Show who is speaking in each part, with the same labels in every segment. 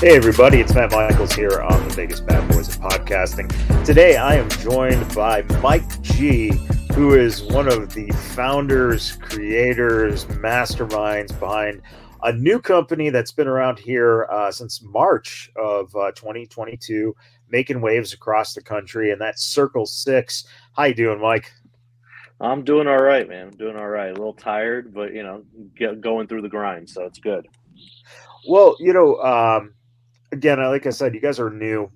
Speaker 1: Hey, everybody, it's Matt Michaels here on the Vegas bad boys of podcasting. Today, I am joined by Mike G, who is one of the founders, creators, masterminds behind a new company that's been around here uh, since March of uh, 2022, making waves across the country, and that's Circle Six. How you doing, Mike?
Speaker 2: I'm doing all right, man. I'm doing all right. A little tired, but you know, get going through the grind, so it's good.
Speaker 1: Well, you know, um, again, like I said, you guys are new,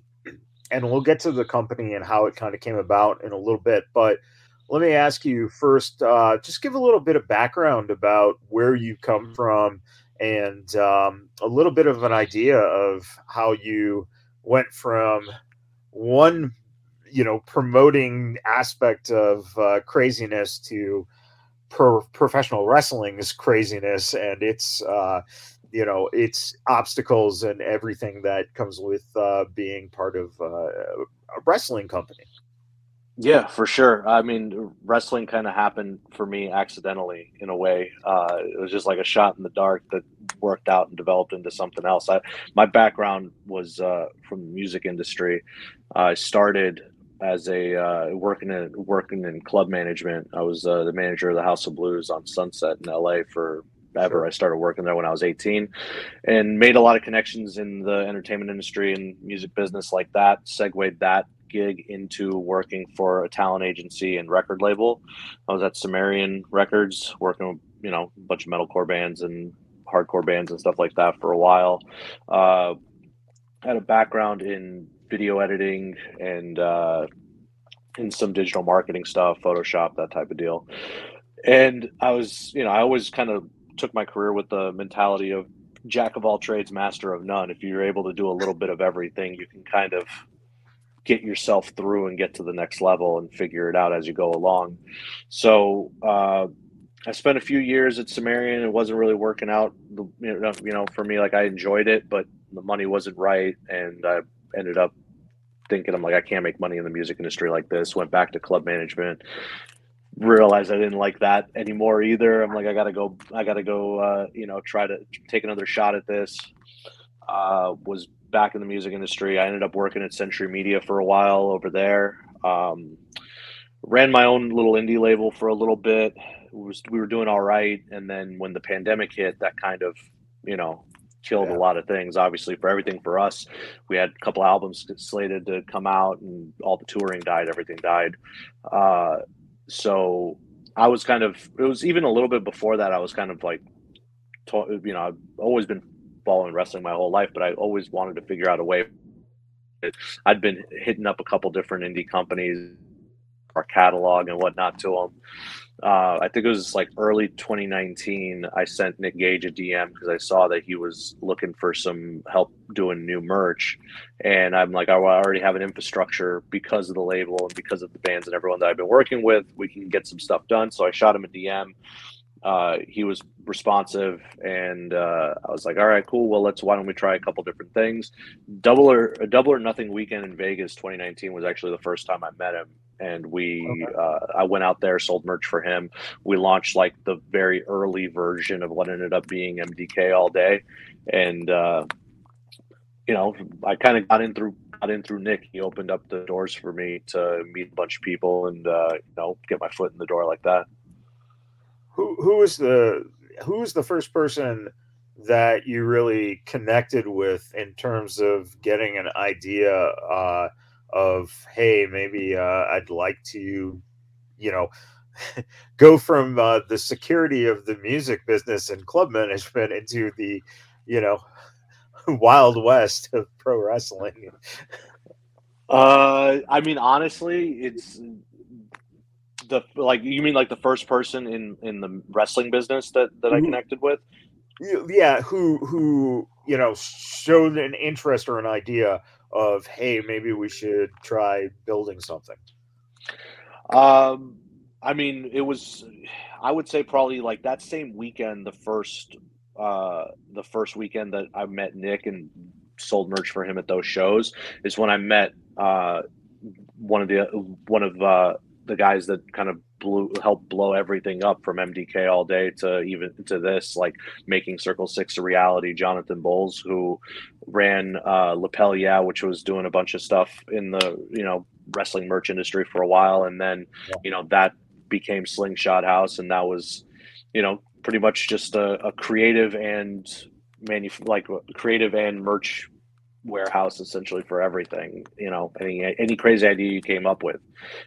Speaker 1: and we'll get to the company and how it kind of came about in a little bit. But let me ask you first, uh, just give a little bit of background about where you come from and um, a little bit of an idea of how you went from one you know promoting aspect of uh, craziness to pro- professional wrestling's craziness and its uh, you know its obstacles and everything that comes with uh, being part of uh, a wrestling company.
Speaker 2: Yeah, for sure. I mean, wrestling kind of happened for me accidentally in a way. Uh, it was just like a shot in the dark that worked out and developed into something else. I, my background was uh, from the music industry. I started as a uh, working in working in club management. I was uh, the manager of the House of Blues on Sunset in LA for ever. Sure. I started working there when I was 18 and made a lot of connections in the entertainment industry and music business like that. Segued that gig into working for a talent agency and record label. I was at Sumerian Records working with, you know, a bunch of metalcore bands and hardcore bands and stuff like that for a while. Uh, had a background in video editing and uh, in some digital marketing stuff, Photoshop, that type of deal. And I was, you know, I always kind of took my career with the mentality of jack of all trades, master of none. If you're able to do a little bit of everything, you can kind of get yourself through and get to the next level and figure it out as you go along. So uh, I spent a few years at Sumerian. It wasn't really working out, you know, you know, for me. Like I enjoyed it, but the money wasn't right, and I ended up thinking I'm like I can't make money in the music industry like this. Went back to club management. Realized I didn't like that anymore either. I'm like I gotta go. I gotta go. Uh, you know, try to take another shot at this. Uh, was back in the music industry. I ended up working at Century Media for a while over there. Um, ran my own little indie label for a little bit. Was we were doing all right, and then when the pandemic hit, that kind of you know killed yeah. a lot of things. Obviously, for everything for us, we had a couple albums slated to come out, and all the touring died. Everything died. Uh, so I was kind of. It was even a little bit before that. I was kind of like, you know, I've always been following wrestling my whole life, but I always wanted to figure out a way. I'd been hitting up a couple different indie companies, our catalog and whatnot to them uh, I think it was like early 2019. I sent Nick Gage a DM because I saw that he was looking for some help doing new merch, and I'm like, I already have an infrastructure because of the label and because of the bands and everyone that I've been working with. We can get some stuff done. So I shot him a DM. Uh, he was responsive, and uh, I was like, "All right, cool. Well, let's. Why don't we try a couple different things?" Double or a double or nothing weekend in Vegas, 2019 was actually the first time I met him, and we okay. uh, I went out there, sold merch for him. We launched like the very early version of what ended up being MDK all day, and uh, you know I kind of got in through got in through Nick. He opened up the doors for me to meet a bunch of people and uh, you know get my foot in the door like that.
Speaker 1: Who who is the who is the first person? that you really connected with in terms of getting an idea uh, of hey maybe uh, i'd like to you know go from uh, the security of the music business and club management into the you know wild west of pro wrestling.
Speaker 2: Uh i mean honestly it's the like you mean like the first person in in the wrestling business that that i connected with?
Speaker 1: Yeah who who you know showed an interest or an idea of hey maybe we should try building something.
Speaker 2: Um i mean it was i would say probably like that same weekend the first uh the first weekend that i met nick and sold merch for him at those shows is when i met uh one of the one of uh the guys that kind of blew helped blow everything up from MDK all day to even to this, like making Circle Six a reality. Jonathan Bowles, who ran uh, Lapel Yeah, which was doing a bunch of stuff in the you know wrestling merch industry for a while, and then yeah. you know that became Slingshot House, and that was you know pretty much just a, a creative and manu- like creative and merch warehouse essentially for everything you know any any crazy idea you came up with.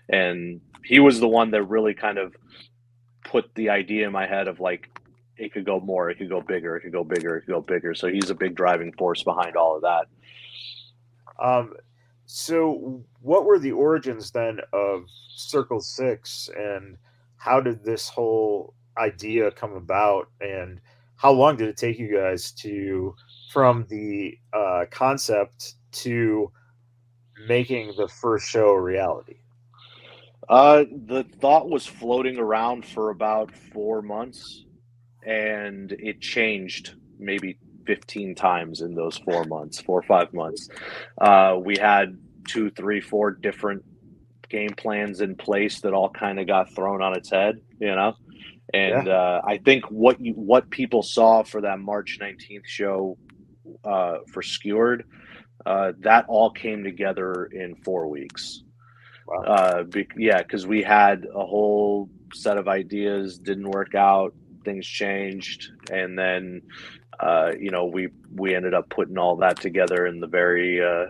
Speaker 2: And he was the one that really kind of put the idea in my head of like it could go more it could go bigger it could go bigger it could go bigger. So he's a big driving force behind all of that.
Speaker 1: Um so what were the origins then of circle six and how did this whole idea come about? And how long did it take you guys to from the uh, concept to making the first show a reality?
Speaker 2: Uh, the thought was floating around for about four months, and it changed maybe 15 times in those four months, four or five months. Uh, we had two, three, four different game plans in place that all kind of got thrown on its head, you know? And yeah. uh, I think what you what people saw for that March 19th show uh, for Skewered, uh, that all came together in four weeks. Wow. Uh, be, yeah, because we had a whole set of ideas, didn't work out, things changed, and then uh, you know we we ended up putting all that together in the very uh,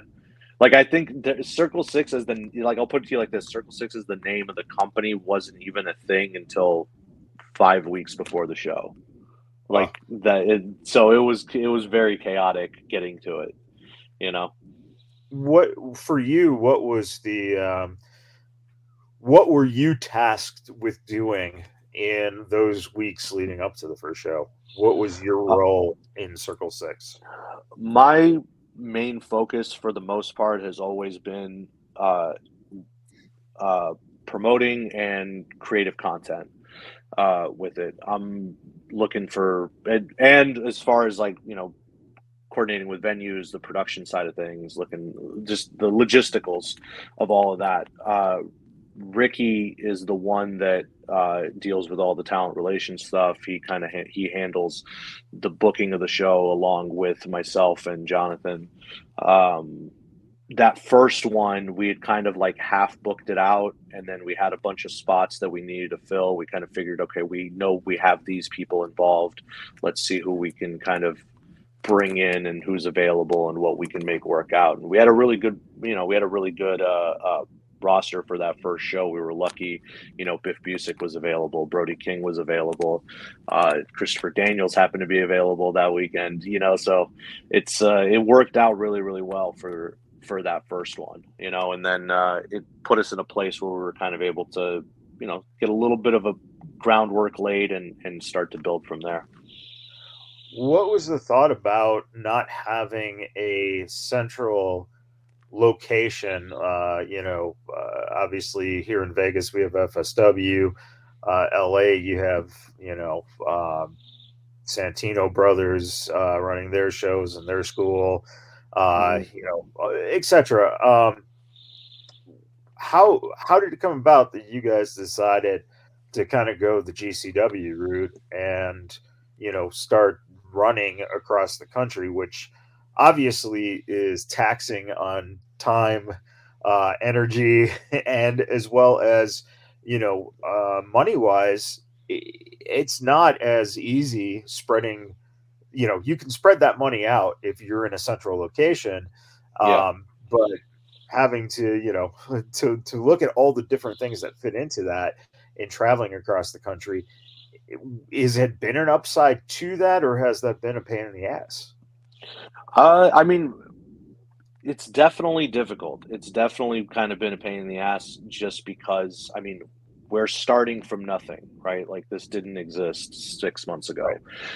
Speaker 2: like I think the, Circle Six is the like I'll put it to you like this: Circle Six is the name of the company wasn't even a thing until five weeks before the show like that it, so it was it was very chaotic getting to it you know?
Speaker 1: What for you what was the um what were you tasked with doing in those weeks leading up to the first show? What was your uh, role in circle six?
Speaker 2: my main focus for the most part has always been uh, uh, promoting and creative content uh, with it. I'm looking for and, and as far as like you know coordinating with venues, the production side of things, looking just the logisticals of all of that. Uh, Ricky is the one that uh, deals with all the talent relations stuff. He kind of ha- he handles the booking of the show along with myself and Jonathan. Um, that first one we had kind of like half booked it out and then we had a bunch of spots that we needed to fill. We kind of figured okay we know we have these people involved. Let's see who we can kind of bring in and who's available and what we can make work out. And we had a really good you know we had a really good uh, uh, roster for that first show. We were lucky you know biff busick was available brody king was available uh, christopher daniels happened to be available that weekend you know so it's uh, it worked out really really well for for that first one, you know, and then uh, it put us in a place where we were kind of able to, you know, get a little bit of a groundwork laid and, and start to build from there.
Speaker 1: What was the thought about not having a central location? Uh, you know, uh, obviously here in Vegas we have FSW. Uh, LA, you have you know um, Santino Brothers uh, running their shows and their school uh, mm-hmm. you know, uh, etc. Um, how how did it come about that you guys decided to kind of go the GCW route and you know start running across the country, which obviously is taxing on time, uh, energy, and as well as you know uh, money wise, it's not as easy spreading you know you can spread that money out if you're in a central location yeah. um, but having to you know to to look at all the different things that fit into that in traveling across the country is it been an upside to that or has that been a pain in the ass
Speaker 2: uh, i mean it's definitely difficult it's definitely kind of been a pain in the ass just because i mean we're starting from nothing, right? Like this didn't exist six months ago.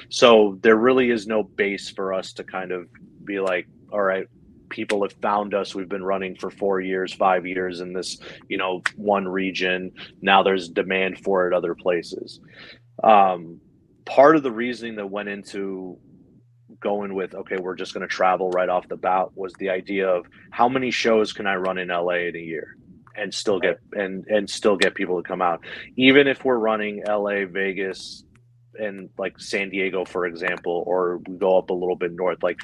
Speaker 2: So there really is no base for us to kind of be like, all right, people have found us. We've been running for four years, five years in this, you know, one region. Now there's demand for it other places. Um, part of the reasoning that went into going with okay we're just going to travel right off the bat was the idea of how many shows can i run in la in a year and still get and and still get people to come out. Even if we're running la vegas and like san diego for example or we go up a little bit north like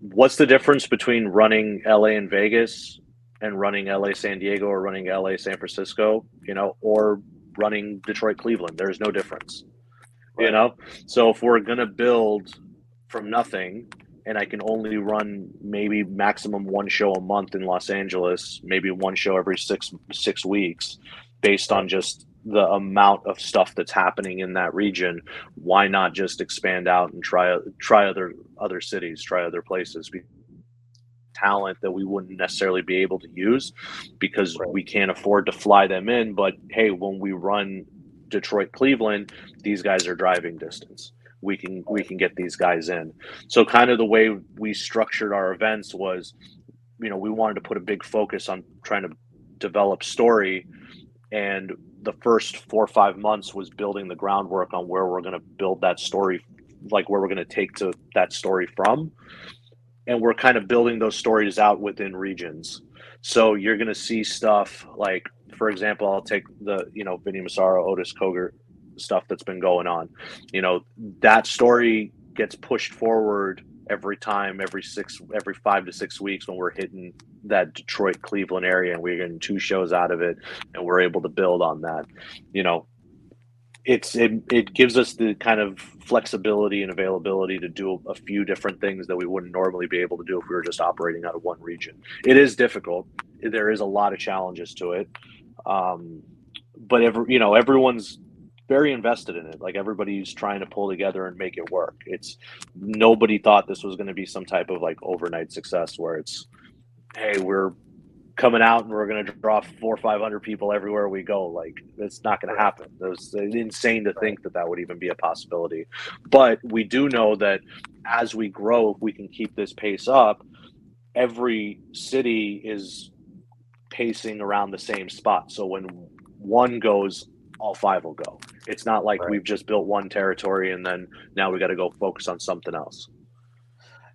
Speaker 2: what's the difference between running la and vegas and running la san diego or running la san francisco you know or running detroit cleveland? There's no difference right. you know? So if we're going to build from nothing and I can only run maybe maximum one show a month in Los Angeles, maybe one show every six six weeks, based on just the amount of stuff that's happening in that region. Why not just expand out and try try other other cities, try other places? Talent that we wouldn't necessarily be able to use because right. we can't afford to fly them in. But hey, when we run Detroit, Cleveland, these guys are driving distance we can we can get these guys in. So kind of the way we structured our events was, you know, we wanted to put a big focus on trying to develop story, and the first four or five months was building the groundwork on where we're going to build that story, like where we're going to take to that story from, and we're kind of building those stories out within regions. So you're going to see stuff like, for example, I'll take the you know Vinny Massaro, Otis Cogar, stuff that's been going on. You know, that story gets pushed forward every time, every six, every five to six weeks when we're hitting that Detroit, Cleveland area, and we're getting two shows out of it, and we're able to build on that. You know, it's it, it gives us the kind of flexibility and availability to do a few different things that we wouldn't normally be able to do if we were just operating out of one region. It is difficult. There is a lot of challenges to it. Um, but every you know everyone's very invested in it. Like everybody's trying to pull together and make it work. It's nobody thought this was going to be some type of like overnight success where it's, hey, we're coming out and we're going to draw four or five hundred people everywhere we go. Like it's not going to happen. It's insane to think that that would even be a possibility. But we do know that as we grow, if we can keep this pace up, every city is pacing around the same spot. So when one goes all five will go. It's not like right. we've just built one territory and then now we got to go focus on something else.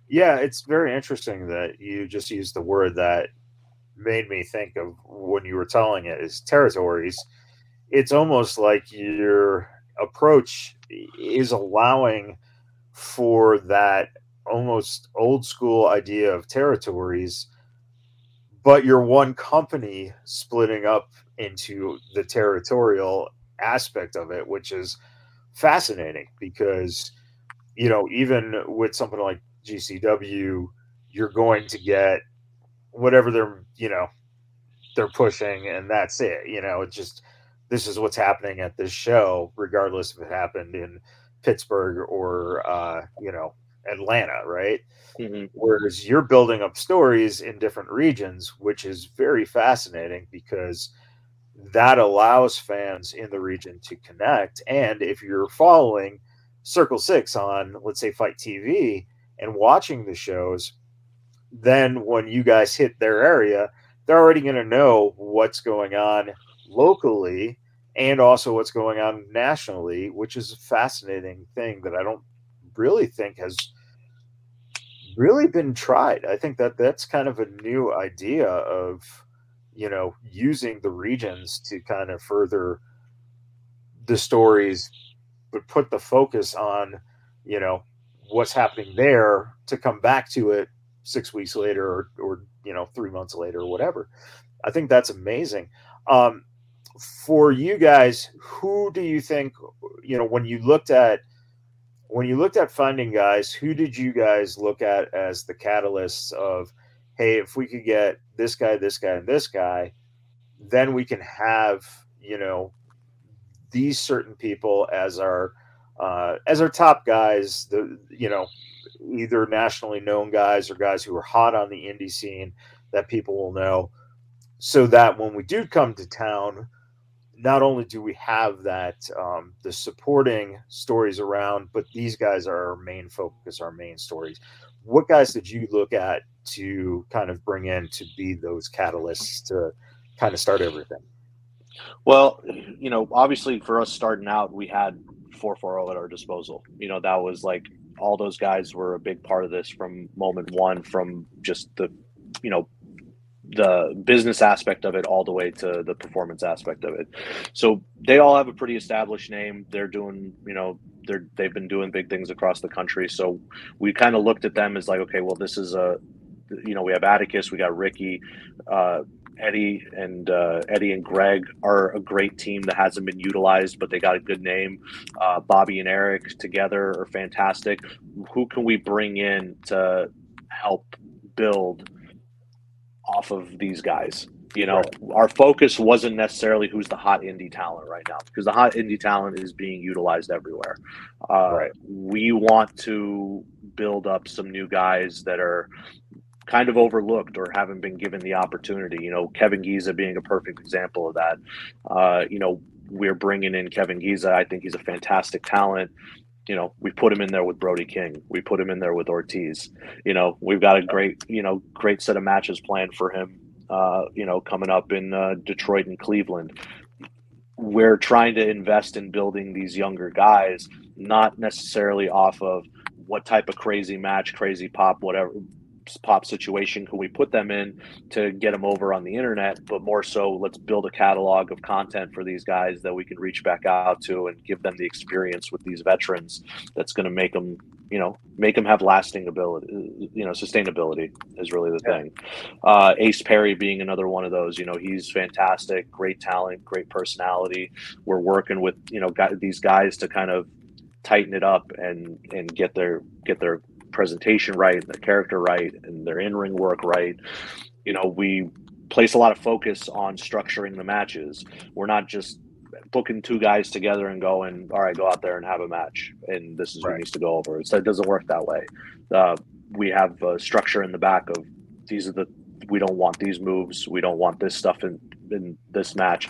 Speaker 1: Yeah, it's very interesting that you just used the word that made me think of when you were telling it is territories. It's almost like your approach is allowing for that almost old school idea of territories but you're one company splitting up into the territorial aspect of it, which is fascinating because, you know, even with something like GCW, you're going to get whatever they're, you know, they're pushing, and that's it. You know, it's just this is what's happening at this show, regardless if it happened in Pittsburgh or, uh, you know, Atlanta, right? Mm-hmm. Whereas you're building up stories in different regions, which is very fascinating because that allows fans in the region to connect. And if you're following Circle Six on, let's say, FITE TV and watching the shows, then when you guys hit their area, they're already going to know what's going on locally and also what's going on nationally, which is a fascinating thing that I don't really think has really been tried. I think that that's kind of a new idea of you know using the regions to kind of further the stories but put the focus on you know what's happening there to come back to it six weeks later or, or you know three months later or whatever. I think that's amazing. Um, for you guys who do you think you know when you looked at when you looked at finding guys who did you guys look at as the catalysts of hey, if we could get this guy, this guy, and this guy, then we can have, you know, these certain people as our uh, as our top guys, the you know, either nationally known guys or guys who are hot on the indie scene that people will know, so that when we do come to town, not only do we have that um, the supporting stories around, but these guys are our main focus, our main stories. What guys did you look at to kind of bring in to be those catalysts to kind of start everything?
Speaker 2: Well, you know, obviously for us starting out, we had 440 at our disposal. You know, that was like all those guys were a big part of this from moment one, from just the, you know, the business aspect of it all the way to the performance aspect of it. So they all have a pretty established name. They're doing, you know, they're they've been doing big things across the country. So we kind of looked at them as like, okay, well, this is a, you know, we have Atticus, we got Ricky, uh, Eddie and uh, Eddie and Greg are a great team that hasn't been utilized, but they got a good name. Uh, Bobby and Eric together are fantastic. Who can we bring in to help build off of these guys? You know, right. our focus wasn't necessarily who's the hot indie talent right now because the hot indie talent is being utilized everywhere. Uh, right. We want to build up some new guys that are kind of overlooked or haven't been given the opportunity. You know, Kevin Giza being a perfect example of that. Uh, you know, we're bringing in Kevin Giza. I think he's a fantastic talent. You know, we put him in there with Brody King. We put him in there with Ortiz. You know, we've got a great, you know, great set of matches planned for him. Uh, you know, coming up in uh, Detroit and Cleveland. We're trying to invest in building these younger guys, not necessarily off of what type of crazy match, crazy pop, whatever pop situation can we put them in to get them over on the internet? But more so let's build a catalog of content for these guys that we can reach back out to and give them the experience with these veterans that's going to make them you know make them have lasting ability you know sustainability is really the yeah. thing. Uh, ace perry being another one of those you know he's fantastic great talent great personality. We're working with you know got these guys to kind of tighten it up and and get their get their presentation right, their character right, and their in ring work right. You know, we place a lot of focus on structuring the matches. We're not just booking two guys together and going, all right, go out there and have a match, and this is right. who needs to go over. So it doesn't work that way. Uh, we have a structure in the back of these are the we don't want these moves, we don't want this stuff in in this match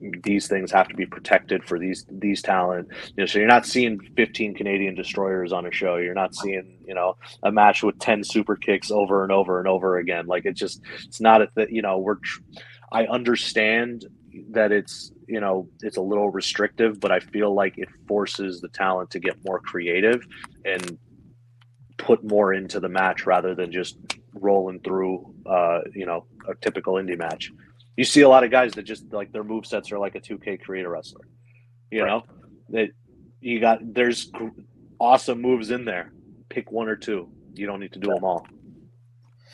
Speaker 2: these things have to be protected for these these talent. You know, so you're not seeing 15 Canadian destroyers on a show. You're not seeing you know a match with 10 super kicks over and over and over again. Like it just it's not a th- you know we're. I understand that it's you know it's a little restrictive, but I feel like it forces the talent to get more creative and put more into the match rather than just rolling through uh, you know a typical indie match you see a lot of guys that just like their move sets are like a 2K creator wrestler. You right. know, that you got there's awesome moves in there. Pick one or two. You don't need to do them all.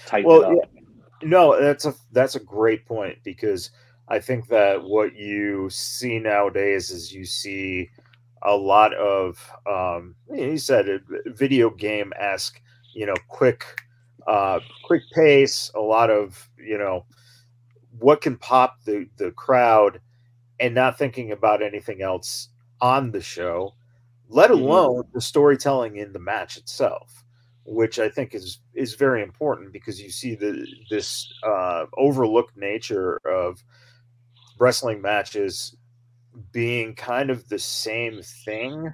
Speaker 1: Tighten well, yeah. no, that's a that's a great point because I think that what you see nowadays is you see a lot of um, he said video game esque, you know, quick, uh, quick pace, a lot of you know what can pop the the crowd and not thinking about anything else on the show let mm-hmm. alone the storytelling in the match itself which i think is is very important because you see the this uh, overlooked nature of wrestling matches being kind of the same thing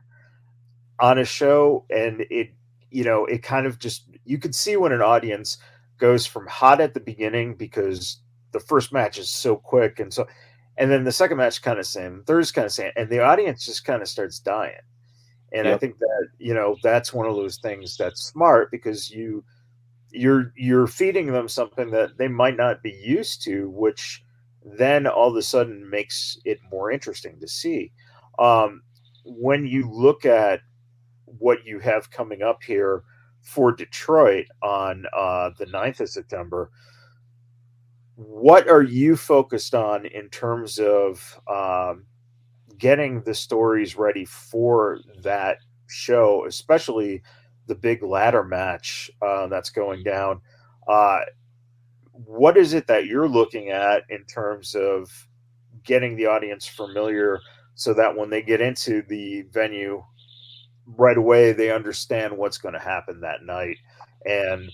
Speaker 1: on a show and it you know it kind of just you could see when an audience goes from hot at the beginning because the first match is so quick and so and then the second match kind of same third's kind of same and the audience just kind of starts dying and yep. i think that you know that's one of those things that's smart because you you're you're feeding them something that they might not be used to which then all of a sudden makes it more interesting to see um, when you look at what you have coming up here for detroit on uh, the 9th of september what are you focused on in terms of um, getting the stories ready for that show, especially the big ladder match uh, that's going down? Uh, what is it that you're looking at in terms of getting the audience familiar so that when they get into the venue right away, they understand what's going to happen that night? And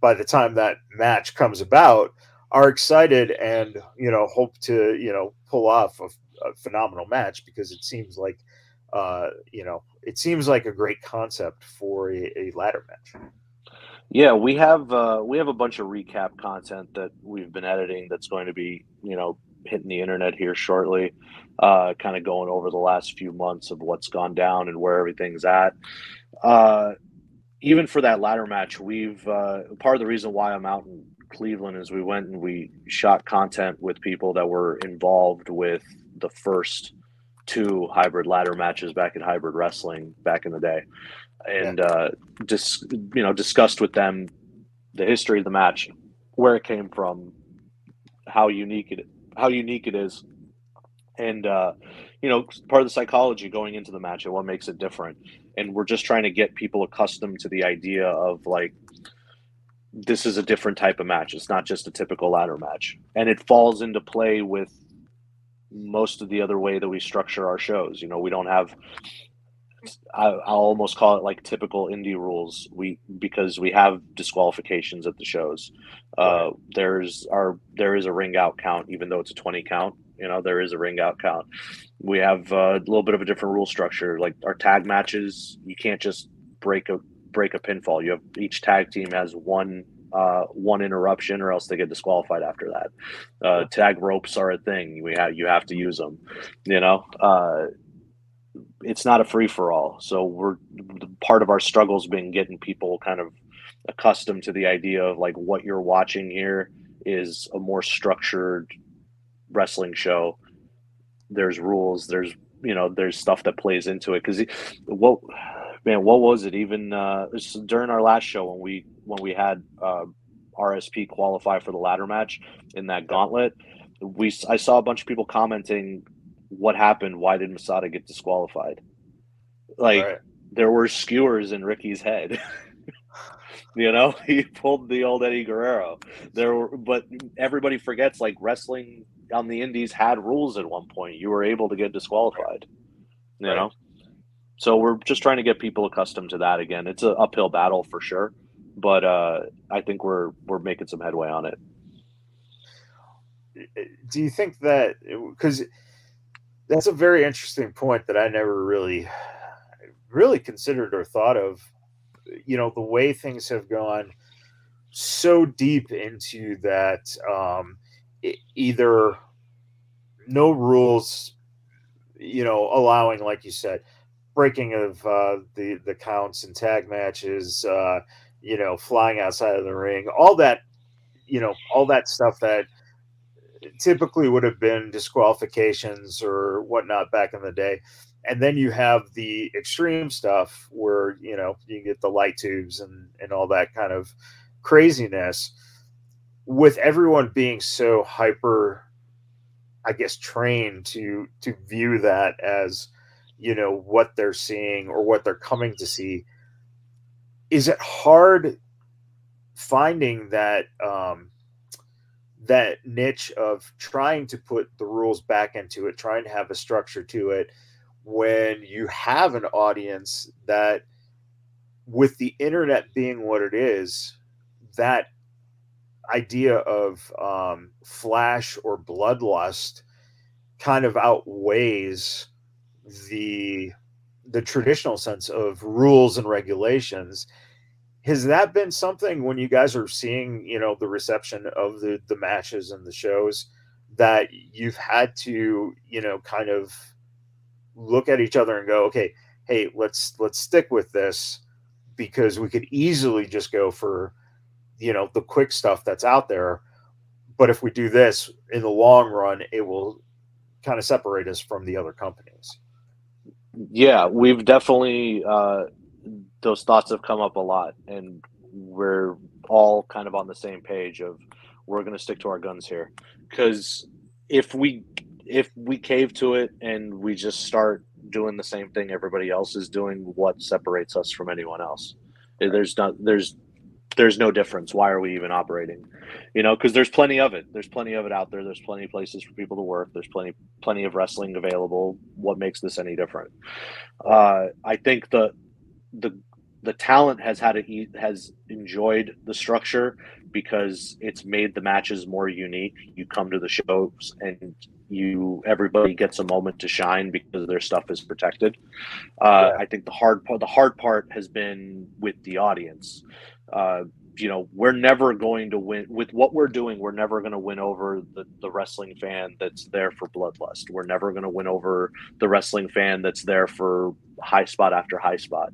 Speaker 1: by the time that match comes about, are excited and you know hope to you know pull off a, a phenomenal match because it seems like uh, you know it seems like a great concept for a, a ladder match.
Speaker 2: Yeah, we have uh, we have a bunch of recap content that we've been editing that's going to be you know hitting the internet here shortly. Uh, kind of going over the last few months of what's gone down and where everything's at. Uh, even for that ladder match, we've uh, part of the reason why I'm out in Cleveland is we went and we shot content with people that were involved with the first two hybrid ladder matches back in hybrid wrestling back in the day, and yeah. uh, just you know discussed with them the history of the match, where it came from, how unique it how unique it is, and uh, you know part of the psychology going into the match and what makes it different. And we're just trying to get people accustomed to the idea of like this is a different type of match. It's not just a typical ladder match, and it falls into play with most of the other way that we structure our shows. You know, we don't have. I, will almost call it like typical indie rules. We because we have disqualifications at the shows. Uh, there's our there is a ring out count, even though it's a twenty count. You know, there is a ring out count. We have uh, a little bit of a different rule structure. Like our tag matches, you can't just break a break a pinfall. You have each tag team has one uh, one interruption, or else they get disqualified after that. Uh, tag ropes are a thing. We have you have to use them. You know, uh, it's not a free for all. So we're part of our struggles been getting people kind of accustomed to the idea of like what you're watching here is a more structured wrestling show. There's rules. There's you know there's stuff that plays into it because what man, what was it? Even uh, during our last show when we when we had uh, RSP qualify for the ladder match in that gauntlet, we I saw a bunch of people commenting, "What happened? Why did Masada get disqualified?" Like right. there were skewers in Ricky's head. you know, he pulled the old Eddie Guerrero. There were, but everybody forgets like wrestling on the Indies had rules at one point. You were able to get disqualified. You right. know, so we're just trying to get people accustomed to that again. It's an uphill battle for sure, but uh, I think we're we're making some headway on it.
Speaker 1: Do you think that because that's a very interesting point that I never really really considered or thought of you know the way things have gone so deep into that um, either no rules you know allowing like you said breaking of uh, the the counts and tag matches, uh, you know, flying outside of the ring, all that, you know, all that stuff that typically would have been disqualifications or whatnot back in the day. And then you have the extreme stuff where you know you get the light tubes and and all that kind of craziness. With everyone being so hyper, I guess trained to to view that as you know what they're seeing or what they're coming to see is it hard finding that um, that niche of trying to put the rules back into it trying to have a structure to it when you have an audience that with the internet being what it is that idea of um, flash or bloodlust kind of outweighs the the traditional sense of rules and regulations. Has that been something when you guys are seeing you know the reception of the the matches and the shows that you've had to you know kind of look at each other and go okay hey let's let's stick with this because we could easily just go for you know the quick stuff that's out there. But if we do this in the long run it will kind of separate us from the other companies
Speaker 2: yeah, we've definitely uh, those thoughts have come up a lot, and we're all kind of on the same page of we're going to stick to our guns here because if we if we cave to it and we just start doing the same thing everybody else is doing, what separates us from anyone else? There's not there's there's no difference. Why are we even operating? You know, because there's plenty of it. There's plenty of it out there. There's plenty of places for people to work. There's plenty plenty of wrestling available. What makes this any different? Uh, I think the the the talent has had it has enjoyed the structure because it's made the matches more unique. You come to the shows and you everybody gets a moment to shine because their stuff is protected. Uh, yeah. I think the hard part the hard part has been with the audience uh, you know, we're never going to win with what we're doing. We're never going to win over the, the wrestling fan that's there for bloodlust. We're never going to win over the wrestling fan that's there for high spot after high spot.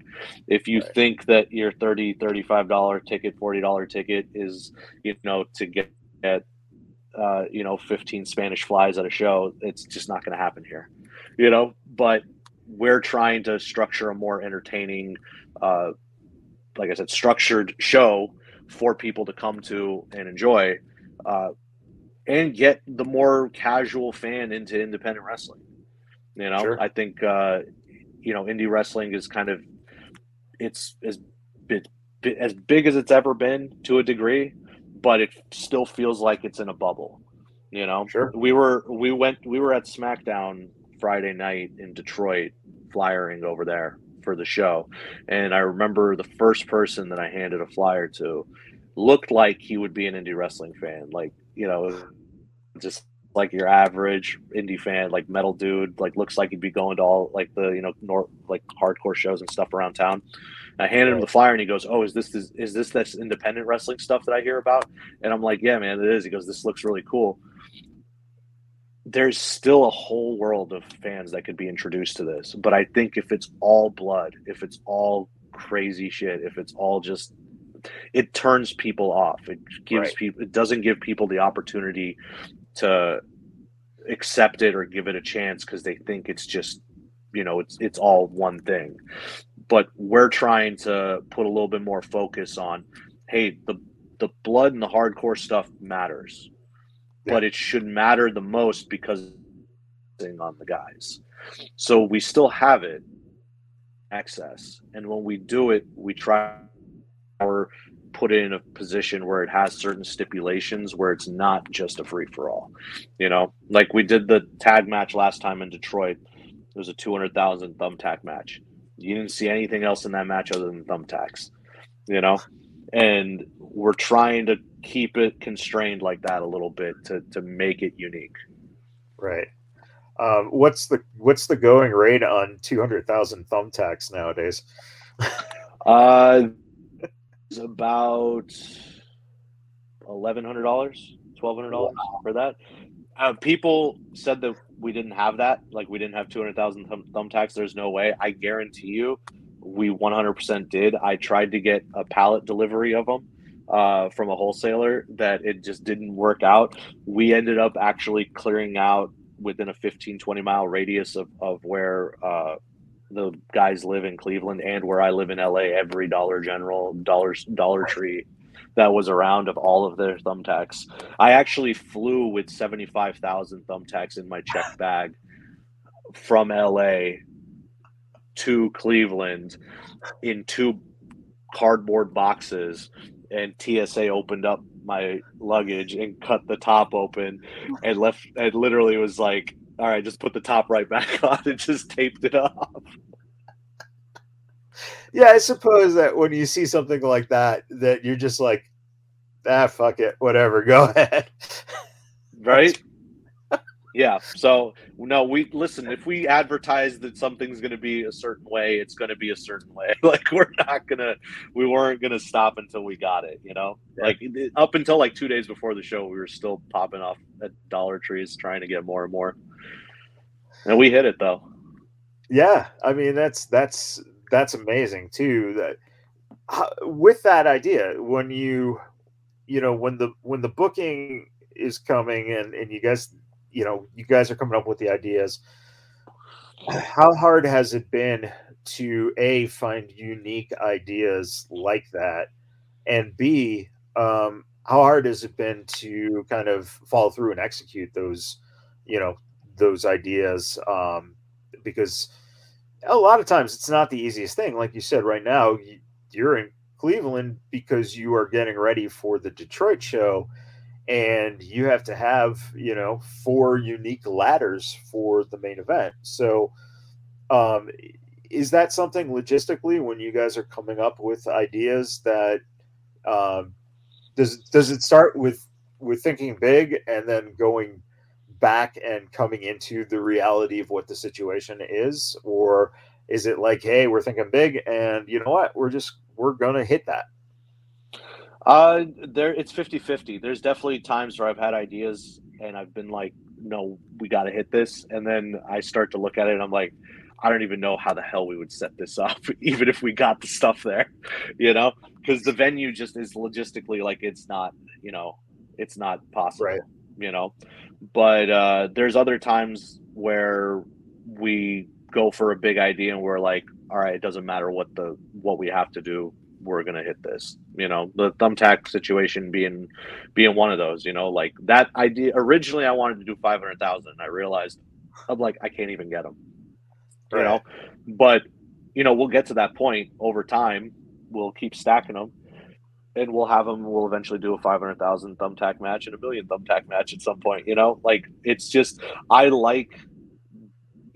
Speaker 2: If you right. think that your 30 $35 ticket, $40 ticket is, you know, to get, at, uh, you know, 15 Spanish flies at a show, it's just not going to happen here, you know, but we're trying to structure a more entertaining, uh, like I said, structured show for people to come to and enjoy, uh, and get the more casual fan into independent wrestling. You know, sure. I think uh, you know indie wrestling is kind of it's as bit, as big as it's ever been to a degree, but it still feels like it's in a bubble. You know,
Speaker 1: sure.
Speaker 2: We were we went we were at SmackDown Friday night in Detroit, flyering over there for the show. And I remember the first person that I handed a flyer to looked like he would be an indie wrestling fan. Like, you know, just like your average indie fan, like metal dude, like looks like he'd be going to all like the, you know, nor like hardcore shows and stuff around town. I handed him the flyer and he goes, "Oh, is this is, is this this independent wrestling stuff that I hear about?" And I'm like, "Yeah, man, it is." He goes, "This looks really cool." There's still a whole world of fans that could be introduced to this. But I think if it's all blood, if it's all crazy shit, if it's all just it turns people off. It gives right. people it doesn't give people the opportunity to accept it or give it a chance because they think it's just you know it's it's all one thing. But we're trying to put a little bit more focus on hey, the the blood and the hardcore stuff matters but it should matter the most because on the guys. So we still have it access, and when we do it, we try or put it in a position where it has certain stipulations where it's not just a free for all. You know, like we did the tag match last time in Detroit. It was a two hundred thousand thumbtack match. You didn't see anything else in that match other than thumbtacks. You know, and we're trying to keep it constrained like that a little bit to to make it unique.
Speaker 1: Right. Um, what's the what's the going rate on two hundred thousand thumbtacks nowadays?
Speaker 2: uh, it's about eleven hundred dollars, twelve hundred dollars for that. Uh, people said that we didn't have that, like we didn't have two hundred thousand thumb- thumbtacks. There's no way. I guarantee you, we 100% did. I tried to get a pallet delivery of them uh, from a wholesaler that it just didn't work out. We ended up actually clearing out within a 15, 20 mile radius of, of where uh, the guys live in Cleveland and where I live in LA, every Dollar General, Dollar, Dollar Tree that was around of all of their thumbtacks. I actually flew with 75,000 thumbtacks in my check bag from LA to Cleveland in two cardboard boxes and TSA opened up my luggage and cut the top open and left and literally was like, all right, just put the top right back on and just taped it off.
Speaker 1: Yeah, I suppose that when you see something like that, that you're just like, ah, fuck it, whatever, go ahead.
Speaker 2: Right? Yeah. So no, we listen. If we advertise that something's going to be a certain way, it's going to be a certain way. Like we're not gonna, we weren't gonna stop until we got it. You know, like up until like two days before the show, we were still popping off at Dollar Trees trying to get more and more, and we hit it though.
Speaker 1: Yeah, I mean that's that's that's amazing too. That uh, with that idea, when you, you know, when the when the booking is coming and and you guys you know you guys are coming up with the ideas. How hard has it been to a find unique ideas like that and b um, how hard has it been to kind of follow through and execute those you know those ideas? Um, because a lot of times it's not the easiest thing. Like you said right now you're in cleveland because you are getting ready for the detroit show and you have to have you know four unique ladders for the main event. So um is that something logistically when you guys are coming up with ideas that um does does it start with with thinking big and then going back and coming into the reality of what the situation is? Or is it like hey we're thinking big and you know what? We're just we're gonna hit that
Speaker 2: Uh, there it's 50-50. There's definitely times where I've had ideas and I've been like, no, we got to hit this, and then I start to look at it and I'm like, I don't even know how the hell we would set this up, even if we got the stuff there, you know, because the venue just is logistically like it's not, you know, it's not possible, right. you know. But uh, there's other times where we go for a big idea and we're like, all right, it doesn't matter what the what we have to do, we're gonna hit this. You know, the thumbtack situation being being one of those. You know, like that idea. Originally, I wanted to do five hundred thousand. I realized I'm like, I can't even get them. Right. You know, but you know, we'll get to that point over time. We'll keep stacking them, and we'll have them. We'll eventually do a five hundred thousand thumbtack match and a million thumbtack match at some point. You know, like it's just I like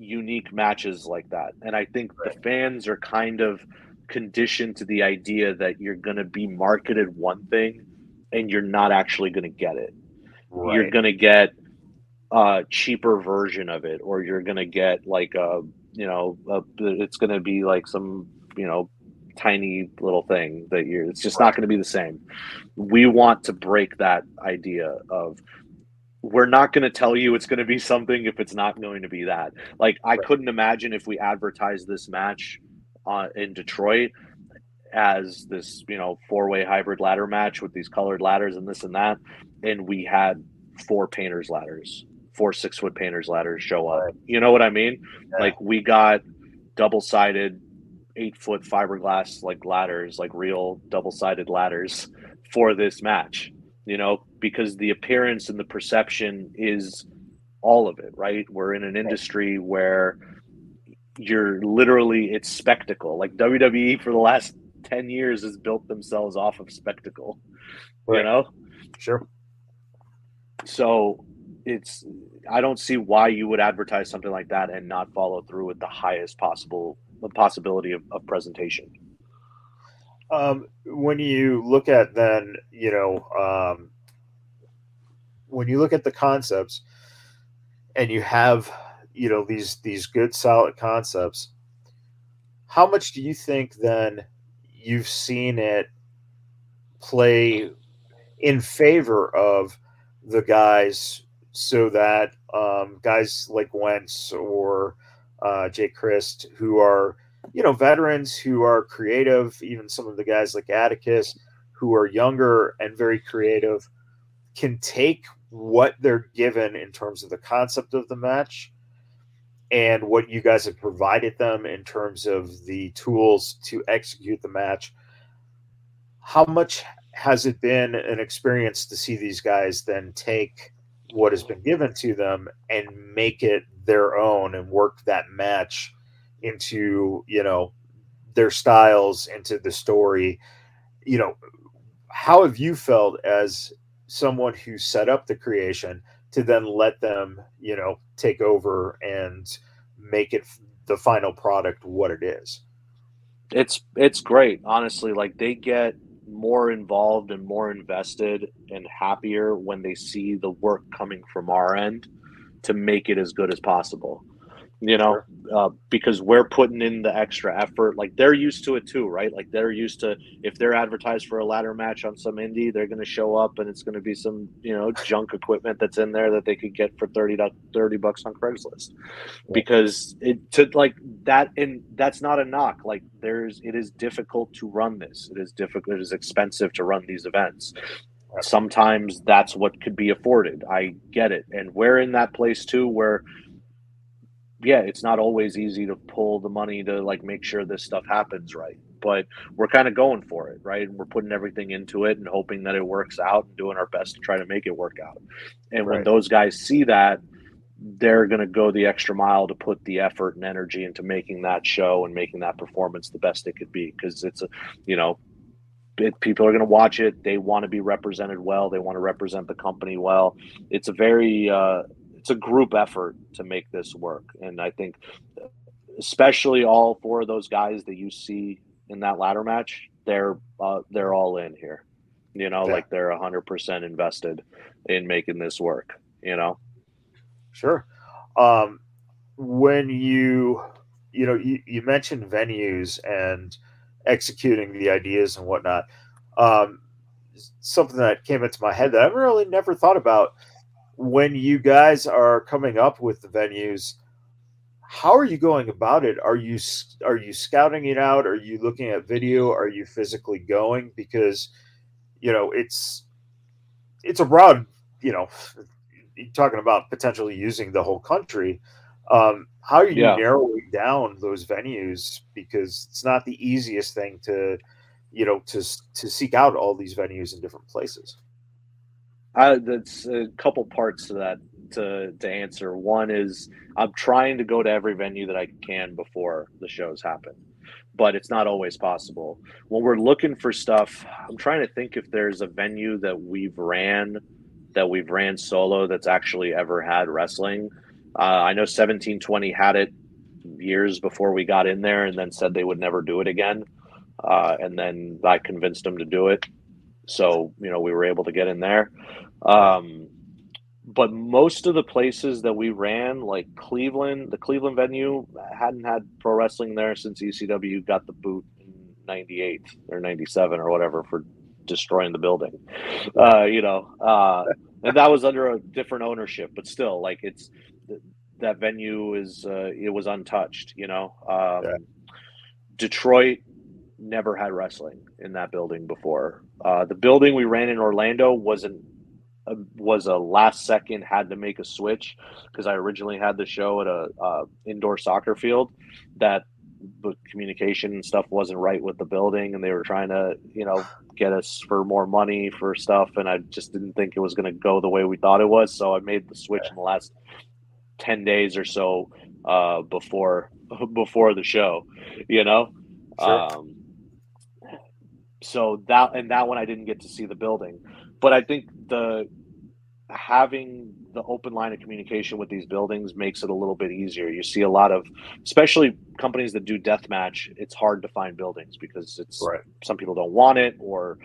Speaker 2: unique matches like that. And I think right. the fans are kind of conditioned to the idea that you're going to be marketed one thing and you're not actually going to get it. Right. You're going to get a cheaper version of it, or you're going to get like a, you know, a, it's going to be like some, you know, tiny little thing that you're, it's just right. not going to be the same. We want to break that idea of, we're not going to tell you it's going to be something if it's not going to be that. Like I right. couldn't imagine if we advertised this match uh, in Detroit as this, you know, four-way hybrid ladder match with these colored ladders and this and that, and we had four painters ladders, four six-foot painters ladders show up. You know what I mean? Yeah. Like we got double-sided eight-foot fiberglass like ladders, like real double-sided ladders for this match you know, because the appearance and the perception is all of it, right? We're in an industry where you're literally it's spectacle. Like WWE for the last 10 years has built themselves off of spectacle. Right. You know?
Speaker 1: Sure.
Speaker 2: So it's I don't see why you would advertise something like that and not follow through with the highest possible the possibility of, of presentation.
Speaker 1: Um, when you look at then, you know, um, when you look at the concepts, and you have, you know, these these good solid concepts, how much do you think then you've seen it play in favor of the guys, so that um, guys like Wentz or uh, Jay Christ, who are you know, veterans who are creative, even some of the guys like Atticus, who are younger and very creative, can take what they're given in terms of the concept of the match and what you guys have provided them in terms of the tools to execute the match. How much has it been an experience to see these guys then take what has been given to them and make it their own and work that match? into you know their styles into the story you know how have you felt as someone who set up the creation to then let them you know take over and make it the final product what it is.
Speaker 2: It's it's great honestly like they get more involved and more invested and happier when they see the work coming from our end to make it as good as possible you know, uh, because we're putting in the extra effort. Like they're used to it too, right? Like they're used to if they're advertised for a ladder match on some indie, they're going to show up and it's going to be some, you know, junk equipment that's in there that they could get for 30, 30 bucks on Craigslist. Because it to like that, and that's not a knock. Like there's, it is difficult to run this. It is difficult. It is expensive to run these events sometimes that's what could be afforded. I get it. And we're in that place too where yeah, it's not always easy to pull the money to like make sure this stuff happens right. But we're kind of going for it, right? And we're putting everything into it and hoping that it works out and doing our best to try to make it work out. And right. when those guys see that, they're going to go the extra mile to put the effort and energy into making that show and making that performance the best it could be because it's a, you know, people are going to watch it. They want to be represented well. They want to represent the company well. It's a very uh, it's a group effort to make this work. And I think, especially all four of those guys that you see in that ladder match, they're uh, they're all in here. You know, yeah. like they're hundred percent invested in making this work. You know,
Speaker 1: sure. Um, when you you know you, you mentioned venues and executing the ideas and whatnot. Um, something that came into my head that I really never thought about when you guys are coming up with the venues how are you going about it? Are you are you scouting it out? Are you looking at video? Are you physically going? Because you know it's it's a broad you know talking about potentially using the whole country. Um, how are you yeah. narrowing down those venues? Because it's not the easiest thing to you know to to seek out all these venues in different places
Speaker 2: uh, that's a couple parts to that to to answer. One is I'm trying to go to every venue that I can before the shows happen, but it's not always possible. When we're looking for stuff, I'm trying to think if there's a venue that we've ran that we've ran solo that's actually ever had wrestling. Uh, I know 1720 had it years before we got in there, and then said they would never do it again. Uh, and then I convinced them to do it. So you know we were able to get in there. Um, but most of the places that we ran, like Cleveland, the Cleveland venue hadn't had pro wrestling there since ECW got the boot in '98 or '97 or whatever for destroying the building. Uh, you know, uh, and that was under a different ownership, but still, like it's that venue is uh, it was untouched. You know, um, yeah. Detroit never had wrestling in that building before. Uh, the building we ran in Orlando wasn't was a last second had to make a switch because I originally had the show at a, a indoor soccer field that the communication and stuff wasn't right with the building and they were trying to you know get us for more money for stuff and i just didn't think it was going to go the way we thought it was so i made the switch in the last 10 days or so uh, before before the show you know sure. um, so that and that one i didn't get to see the building but i think the having the open line of communication with these buildings makes it a little bit easier. You see a lot of, especially companies that do death match. It's hard to find buildings because it's right. some people don't want it or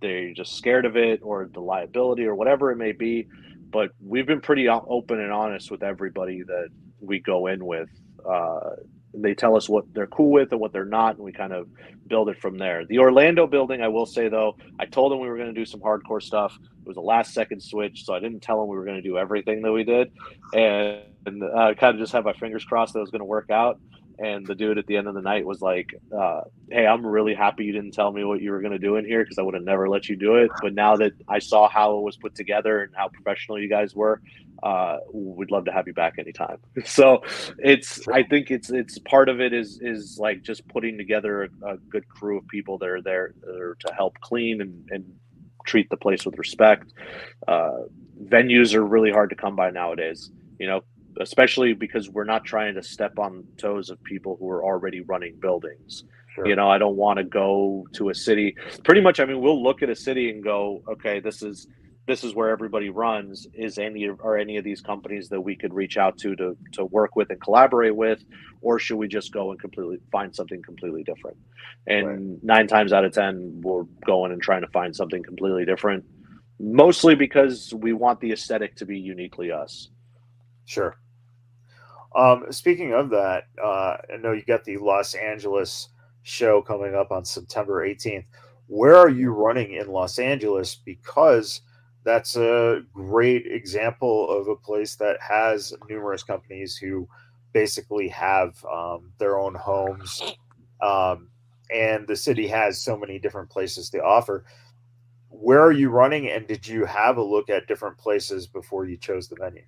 Speaker 2: they're just scared of it or the liability or whatever it may be. But we've been pretty open and honest with everybody that we go in with. Uh, they tell us what they're cool with and what they're not, and we kind of build it from there. The Orlando building, I will say though, I told them we were going to do some hardcore stuff. It was a last second switch, so I didn't tell them we were going to do everything that we did, and, and uh, kind of just have my fingers crossed that it was going to work out and the dude at the end of the night was like, uh, "Hey, I'm really happy you didn't tell me what you were going to do in here because I would have never let you do it. But now that I saw how it was put together and how professional you guys were, uh, we'd love to have you back anytime." So it's, I think it's it's part of it is is like just putting together a, a good crew of people that are there, there to help clean and, and treat the place with respect. Uh, venues are really hard to come by nowadays. You know, especially because we're not trying to step on toes of people who are already running buildings. Sure. You know, I don't want to go to a city. Pretty much, I mean, we'll look at a city and go, okay, this is this is where everybody runs. Is any are any of these companies that we could reach out to to to work with and collaborate with, or should we just go and completely find something completely different? And right. nine times out of ten, we're going and trying to find something completely different, mostly because we want the aesthetic to be uniquely us.
Speaker 1: Sure. Um, speaking of that, uh, I know you got the Los Angeles show coming up on September 18th. Where are you running in Los Angeles? Because that's a great example of a place that has numerous companies who basically have um, their own homes. Um, and the city has so many different places to offer. Where are you running? And did you have a look at different places before you chose the venue?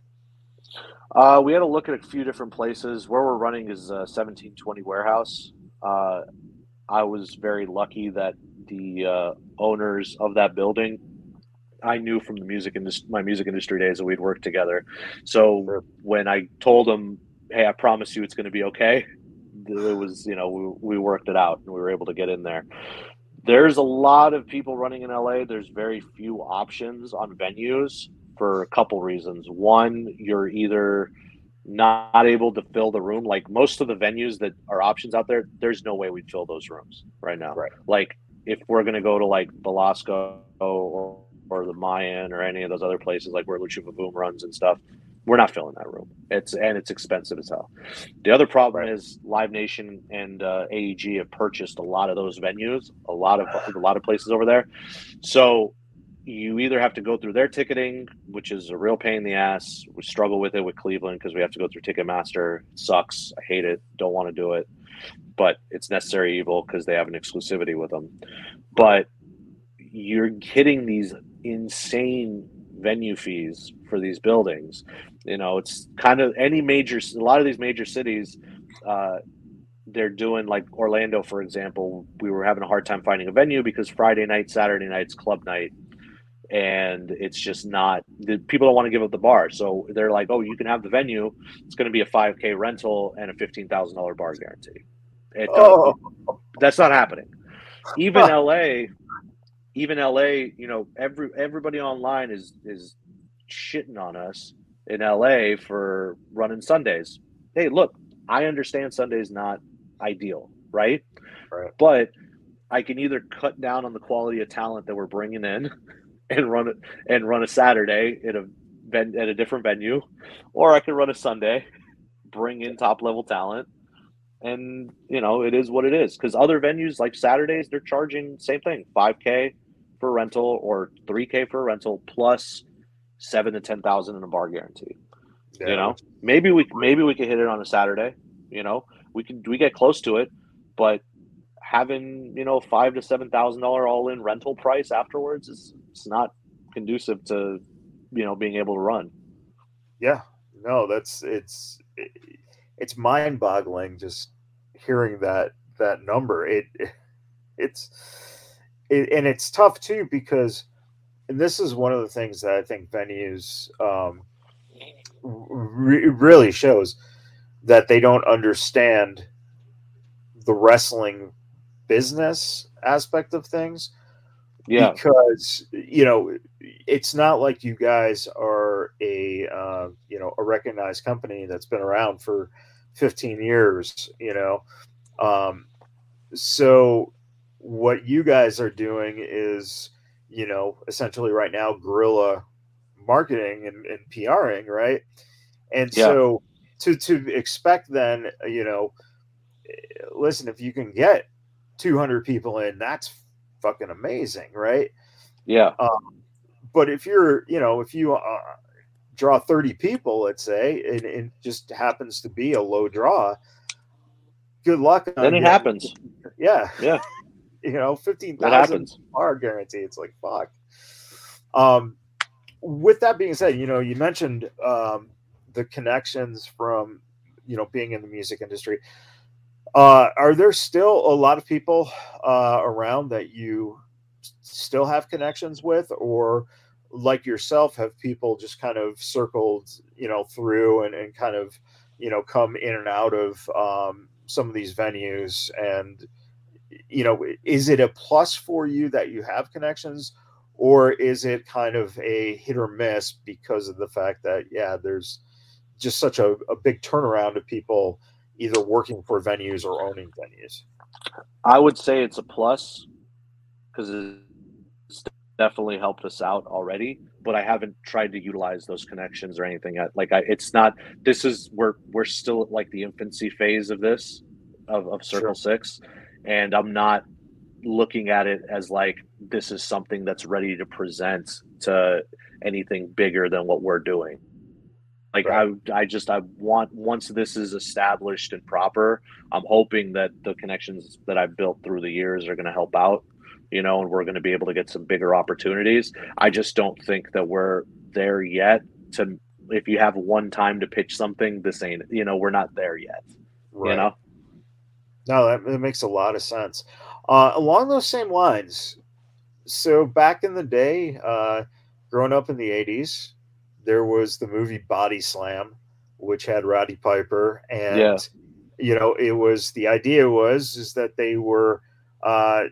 Speaker 2: Uh, we had a look at a few different places. Where we're running is a 1720 warehouse. Uh, I was very lucky that the uh, owners of that building I knew from the music industry, my music industry days that we'd worked together. So when I told them, "Hey, I promise you, it's going to be okay," it was you know we, we worked it out and we were able to get in there. There's a lot of people running in LA. There's very few options on venues for a couple reasons. One, you're either not able to fill the room. Like most of the venues that are options out there, there's no way we'd fill those rooms right now.
Speaker 1: Right.
Speaker 2: Like if we're gonna go to like Belasco or, or the Mayan or any of those other places like where Lucha VaVoom runs and stuff, we're not filling that room. It's and it's expensive as hell. The other problem right. is Live Nation and uh, AEG have purchased a lot of those venues, a lot of a lot of places over there. So you either have to go through their ticketing, which is a real pain in the ass. We struggle with it with Cleveland because we have to go through Ticketmaster. It sucks. I hate it. Don't want to do it, but it's necessary evil because they have an exclusivity with them. But you're hitting these insane venue fees for these buildings. You know, it's kind of any major, a lot of these major cities, uh, they're doing like Orlando, for example. We were having a hard time finding a venue because Friday night, Saturday night's club night, and it's just not. The, people don't want to give up the bar, so they're like, "Oh, you can have the venue. It's going to be a five k rental and a fifteen thousand dollar bar guarantee." It, oh. That's not happening. Even LA, even LA, you know, every everybody online is is shitting on us in LA for running Sundays. Hey, look, I understand Sunday's not ideal, right?
Speaker 1: Right.
Speaker 2: But I can either cut down on the quality of talent that we're bringing in and run it and run a Saturday at a at a different venue, or I could run a Sunday, bring in top level talent, and you know it is what it is. Because other venues like Saturdays, they're charging same thing, five k for rental or 3k for a rental plus seven to 10,000 in a bar guarantee. Yeah. You know, maybe we, maybe we could hit it on a Saturday, you know, we can, we get close to it, but having, you know, five to $7,000 all in rental price afterwards is it's not conducive to, you know, being able to run.
Speaker 1: Yeah, no, that's, it's, it's mind boggling just hearing that, that number. It, it's, it, and it's tough too because and this is one of the things that I think venues um, re- really shows that they don't understand the wrestling business aspect of things.
Speaker 2: Yeah,
Speaker 1: because you know it's not like you guys are a uh, you know a recognized company that's been around for 15 years. You know, um, so what you guys are doing is, you know, essentially right now guerrilla marketing and, and PRing, right? And yeah. so to to expect then, you know, listen, if you can get 200 people in, that's fucking amazing, right?
Speaker 2: Yeah.
Speaker 1: Um, but if you're, you know, if you uh, draw 30 people, let's say, and it just happens to be a low draw, good luck.
Speaker 2: Then it happens.
Speaker 1: Yeah.
Speaker 2: Yeah.
Speaker 1: you know, fifteen thousand bar guarantee. It's like fuck. Um, with that being said, you know, you mentioned um, the connections from you know being in the music industry. Uh, are there still a lot of people uh, around that you still have connections with, or like yourself, have people just kind of circled, you know, through and, and kind of, you know, come in and out of um, some of these venues? And you know, is it a plus for you that you have connections, or is it kind of a hit or miss because of the fact that yeah, there's just such a, a big turnaround of people either working for venues or owning venues?
Speaker 2: I would say it's a plus because it's definitely helped us out already. But I haven't tried to utilize those connections or anything. Like I, it's not. This is we're we're still at like the infancy phase of this of, of Circle sure. Six and I'm not looking at it as like this is something that's ready to present to anything bigger than what we're doing. Like right. I, I just I want once this is established and proper, I'm hoping that the connections that I've built through the years are going to help out, you know, and we're going to be able to get some bigger opportunities. I just don't think that we're there yet. To if you have one time to pitch something, this ain't you know we're not there yet. Right. You know.
Speaker 1: No, that, that makes a lot of sense. Uh, along those same lines, so back in the day, uh, growing up in the 80s, there was the movie Body Slam, which had Roddy Piper. And, yeah. you know, it was the idea was is that they were uh,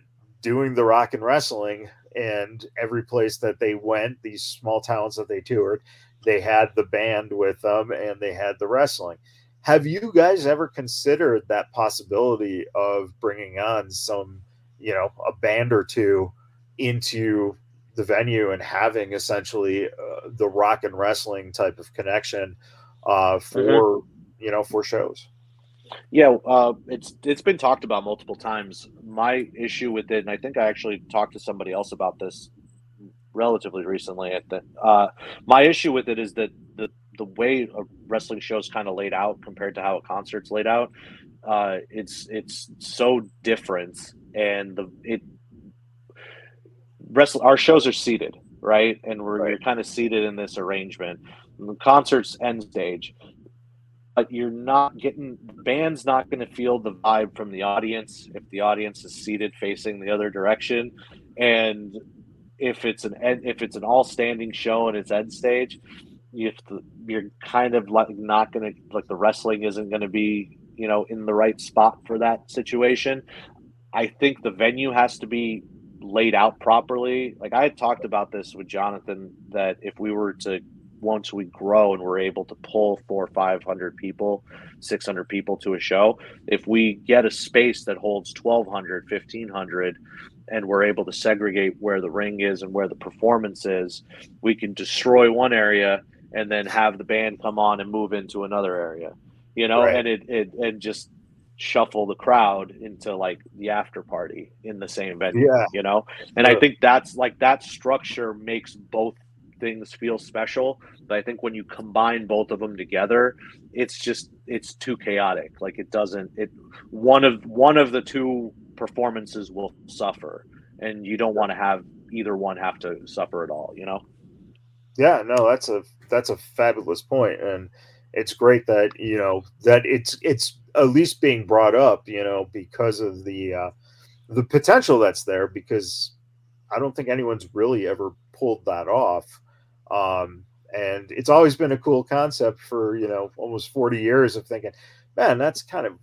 Speaker 1: doing the rock and wrestling. And every place that they went, these small towns that they toured, they had the band with them and they had the wrestling have you guys ever considered that possibility of bringing on some, you know, a band or two into the venue and having essentially uh, the rock and wrestling type of connection uh, for mm-hmm. you know for shows?
Speaker 2: Yeah, uh, it's it's been talked about multiple times. My issue with it, and I think I actually talked to somebody else about this relatively recently. At the, uh, my issue with it is that the the way a wrestling show is kind of laid out compared to how a concert's laid out, uh, it's it's so different, and the it wrestle our shows are seated right, and we're right. kind of seated in this arrangement. The concert's end stage, but you're not getting band's not going to feel the vibe from the audience if the audience is seated facing the other direction, and if it's an if it's an all standing show and it's end stage, you to, you're kind of like not going to like the wrestling isn't going to be you know in the right spot for that situation. I think the venue has to be laid out properly. Like I had talked about this with Jonathan that if we were to once we grow and we're able to pull four, five hundred people, six hundred people to a show, if we get a space that holds 1,200, 1,500, and we're able to segregate where the ring is and where the performance is, we can destroy one area and then have the band come on and move into another area, you know, right. and it, it and just shuffle the crowd into like the after party in the same venue, yeah. you know, and I think that's like that structure makes both things feel special. But I think when you combine both of them together, it's just it's too chaotic. Like it doesn't it one of one of the two performances will suffer, and you don't want to have either one have to suffer at all. You know.
Speaker 1: Yeah, no, that's a that's a fabulous point, and it's great that you know that it's it's at least being brought up, you know, because of the uh, the potential that's there. Because I don't think anyone's really ever pulled that off, um, and it's always been a cool concept for you know almost forty years of thinking, man, that's kind of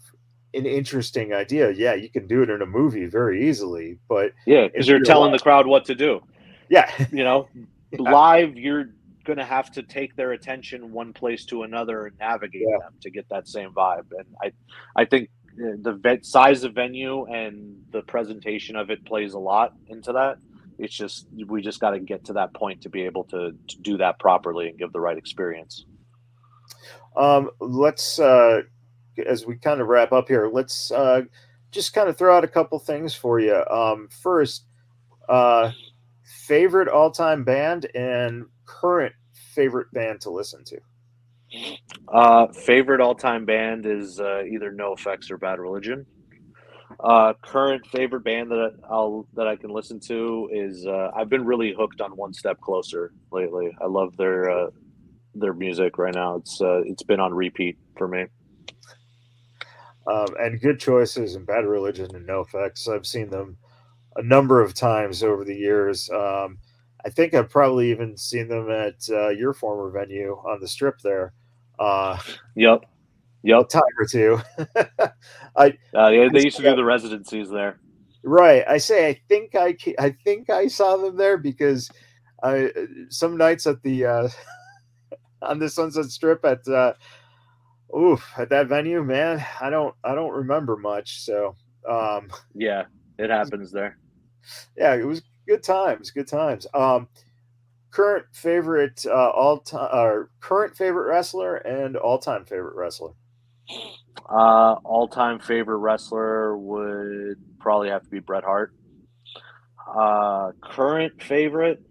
Speaker 1: an interesting idea. Yeah, you can do it in a movie very easily, but
Speaker 2: yeah, because you're telling life, the crowd what to do.
Speaker 1: Yeah,
Speaker 2: you know, yeah. live you're going to have to take their attention one place to another and navigate yeah. them to get that same vibe. And I, I think the size of venue and the presentation of it plays a lot into that. It's just we just got to get to that point to be able to, to do that properly and give the right experience.
Speaker 1: Um, let's uh, as we kind of wrap up here, let's uh, just kind of throw out a couple things for you. Um, first, uh, favorite all-time band and current favorite band to listen to.
Speaker 2: Uh, favorite all-time band is uh, either Effects or Bad Religion. Uh, current favorite band that I'll that I can listen to is uh, I've been really hooked on One Step Closer lately. I love their uh, their music right now. It's uh, it's been on repeat for me.
Speaker 1: Um, and good choices and Bad Religion and NOFX. I've seen them a number of times over the years. Um, I think I've probably even seen them at uh, your former venue on the strip there. Uh,
Speaker 2: yep. Yep.
Speaker 1: Time or two. I,
Speaker 2: uh, yeah, they used to do the residencies there.
Speaker 1: Right. I say I think I I think I saw them there because I some nights at the uh, on the Sunset Strip at uh, oof at that venue, man, I don't I don't remember much. So um,
Speaker 2: yeah, it happens there.
Speaker 1: Yeah, it was good times, good times. Um, current favorite uh, all time or current favorite wrestler and all time favorite wrestler.
Speaker 2: Uh, all time favorite wrestler would probably have to be Bret Hart. Uh, current favorite.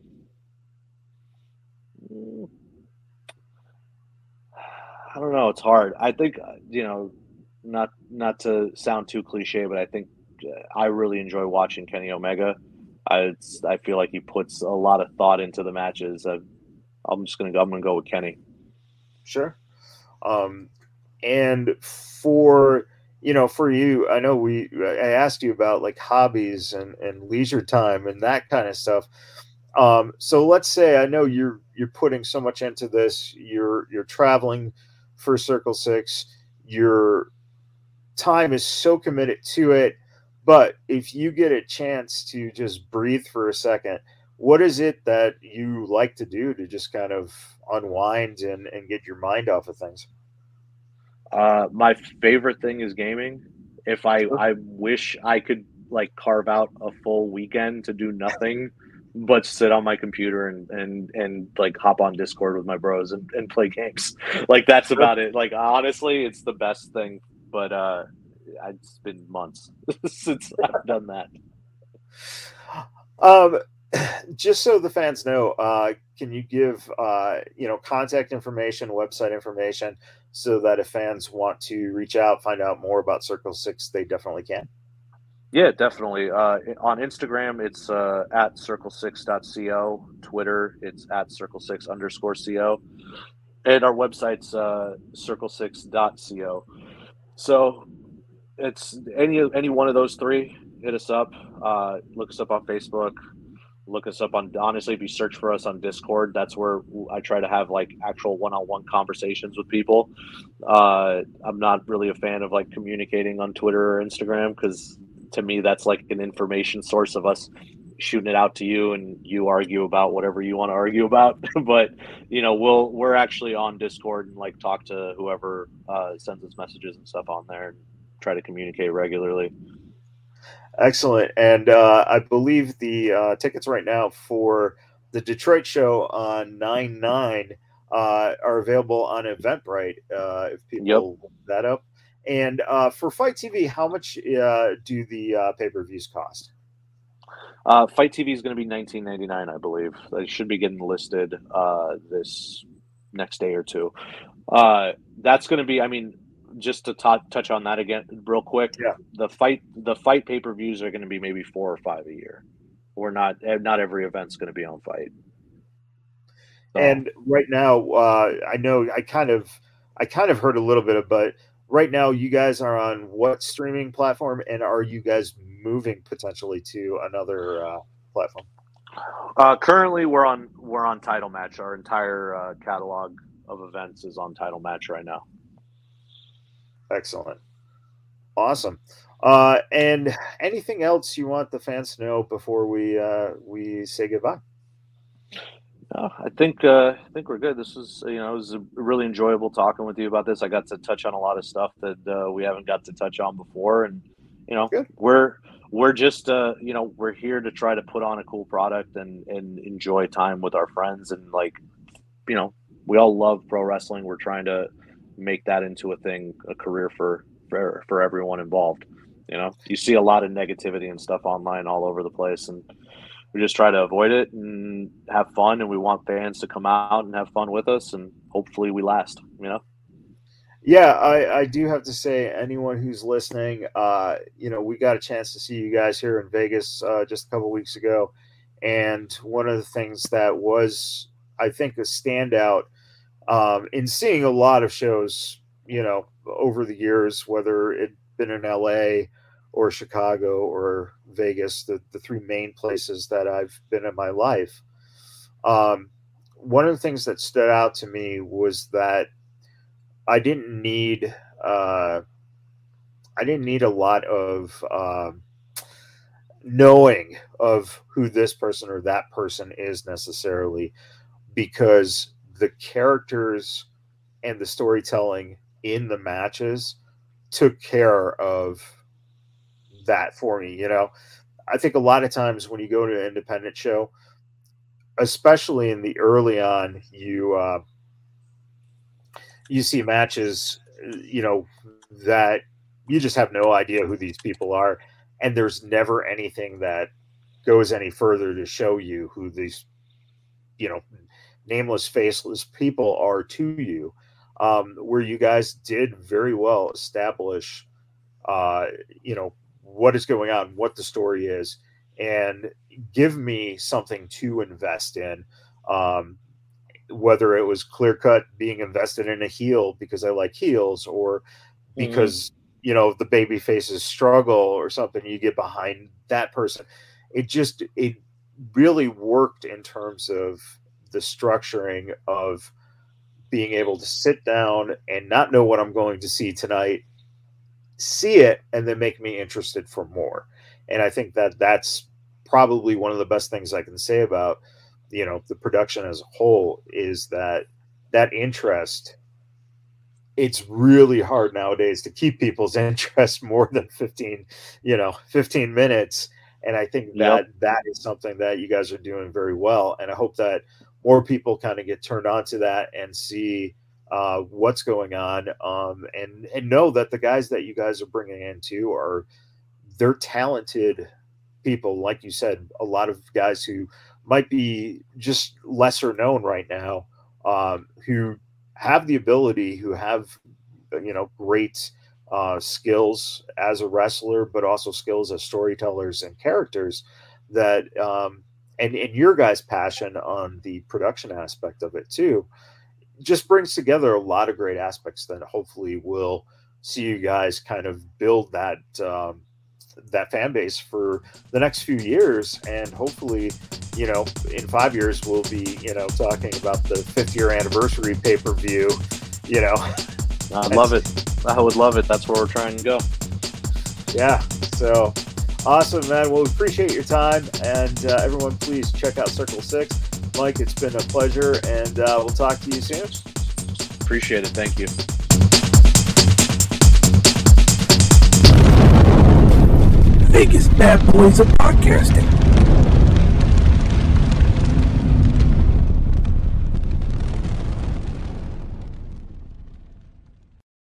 Speaker 2: I don't know. It's hard. I think uh, you know, not not to sound too cliche, but I think I really enjoy watching Kenny Omega. I I feel like he puts a lot of thought into the matches. I, I'm just gonna go. I'm gonna go with Kenny.
Speaker 1: Sure. Um, and for you know, for you, I know we I asked you about like hobbies and and leisure time and that kind of stuff. Um, so let's say I know you're you're putting so much into this. You're you're traveling for Circle Six. Your time is so committed to it but if you get a chance to just breathe for a second, what is it that you like to do to just kind of unwind and, and get your mind off of things?
Speaker 2: Uh, my favorite thing is gaming. If I, I wish I could like carve out a full weekend to do nothing but sit on my computer and and and like hop on Discord with my bros and, and play games. Like that's about it. Like honestly, it's the best thing. But uh it's been months since I've done that.
Speaker 1: Um, just so the fans know, uh, can you give uh, you know contact information, website information, so that if fans want to reach out, find out more about Circle Six, they definitely can.
Speaker 2: Yeah, definitely. Uh, on Instagram, it's uh, at circle6.co. Twitter, it's at circle6 underscore co. And our website's uh, circle6.co. So it's any any one of those three. Hit us up. Uh, look us up on Facebook. Look us up on honestly. If you search for us on Discord, that's where I try to have like actual one-on-one conversations with people. Uh, I'm not really a fan of like communicating on Twitter or Instagram because to me that's like an information source of us shooting it out to you and you argue about whatever you want to argue about but you know we'll we're actually on discord and like talk to whoever uh, sends us messages and stuff on there try to communicate regularly
Speaker 1: excellent and uh, i believe the uh, tickets right now for the detroit show on 9-9 uh, are available on eventbrite uh, if people yep. look that up and uh, for FITE TV, how much uh, do the uh, pay per views cost?
Speaker 2: Uh, FITE TV is going to be nineteen ninety nine, I believe. They should be getting listed uh, this next day or two. Uh, that's going to be, I mean, just to t- touch on that again, real quick.
Speaker 1: Yeah.
Speaker 2: The FITE, the FITE pay per views are going to be maybe four or five a year. We're not, eh, not every event's going to be on FITE.
Speaker 1: So. And right now, uh, I know I kind of, I kind of heard a little bit of, but right now you guys are on what streaming platform and are you guys moving potentially to another uh, platform
Speaker 2: uh, currently we're on we're on title match our entire uh, catalog of events is on title match right now
Speaker 1: excellent awesome uh, and anything else you want the fans to know before we uh, we say goodbye
Speaker 2: no, I think uh, I think we're good. This was you know it was really enjoyable talking with you about this. I got to touch on a lot of stuff that uh, we haven't got to touch on before, and you know good. we're we're just uh, you know we're here to try to put on a cool product and and enjoy time with our friends and like you know we all love pro wrestling. We're trying to make that into a thing, a career for for for everyone involved. You know, you see a lot of negativity and stuff online all over the place, and we just try to avoid it and have fun and we want fans to come out and have fun with us and hopefully we last you know
Speaker 1: yeah i i do have to say anyone who's listening uh you know we got a chance to see you guys here in vegas uh, just a couple weeks ago and one of the things that was i think a standout um, in seeing a lot of shows you know over the years whether it been in la or Chicago or Vegas, the, the three main places that I've been in my life. Um, one of the things that stood out to me was that I didn't need uh, I didn't need a lot of uh, knowing of who this person or that person is necessarily, because the characters and the storytelling in the matches took care of that for me. You know, I think a lot of times when you go to an independent show, especially in the early on, you uh, you see matches, you know, that you just have no idea who these people are, and there's never anything that goes any further to show you who these, you know, nameless, faceless people are to you. Um, where you guys did very well establish, uh, you know, what is going on, what the story is, and give me something to invest in. Um, whether it was clear cut being invested in a heel because I like heels, or mm-hmm. because mm-hmm. you know the baby faces struggle or something, you get behind that person. It just it really worked in terms of the structuring of being able to sit down and not know what I'm going to see tonight see it and then make me interested for more. And I think that that's probably one of the best things I can say about you know the production as a whole is that that interest it's really hard nowadays to keep people's interest more than 15 you know 15 minutes and i think that yep. that is something that you guys are doing very well and i hope that more people kind of get turned on to that and see uh, what's going on, um, and and know that the guys that you guys are bringing in too are they're talented people, like you said, a lot of guys who might be just lesser known right now, um, who have the ability, who have you know great uh, skills as a wrestler, but also skills as storytellers and characters that um, and and your guys' passion on the production aspect of it too just brings together a lot of great aspects that hopefully will see you guys kind of build that um, that fan base for the next few years. And hopefully you know in five years we'll be you know talking about the fifth year anniversary pay-per-view you know.
Speaker 2: I love it. I would love it. That's where we're trying to go.
Speaker 1: Yeah so awesome man. Well we appreciate your time. And uh, everyone please check out circle six. Mike it's been a pleasure. And uh, we'll talk to you soon.
Speaker 2: Appreciate it. Thank you.
Speaker 3: Vegas bad boys of podcasting.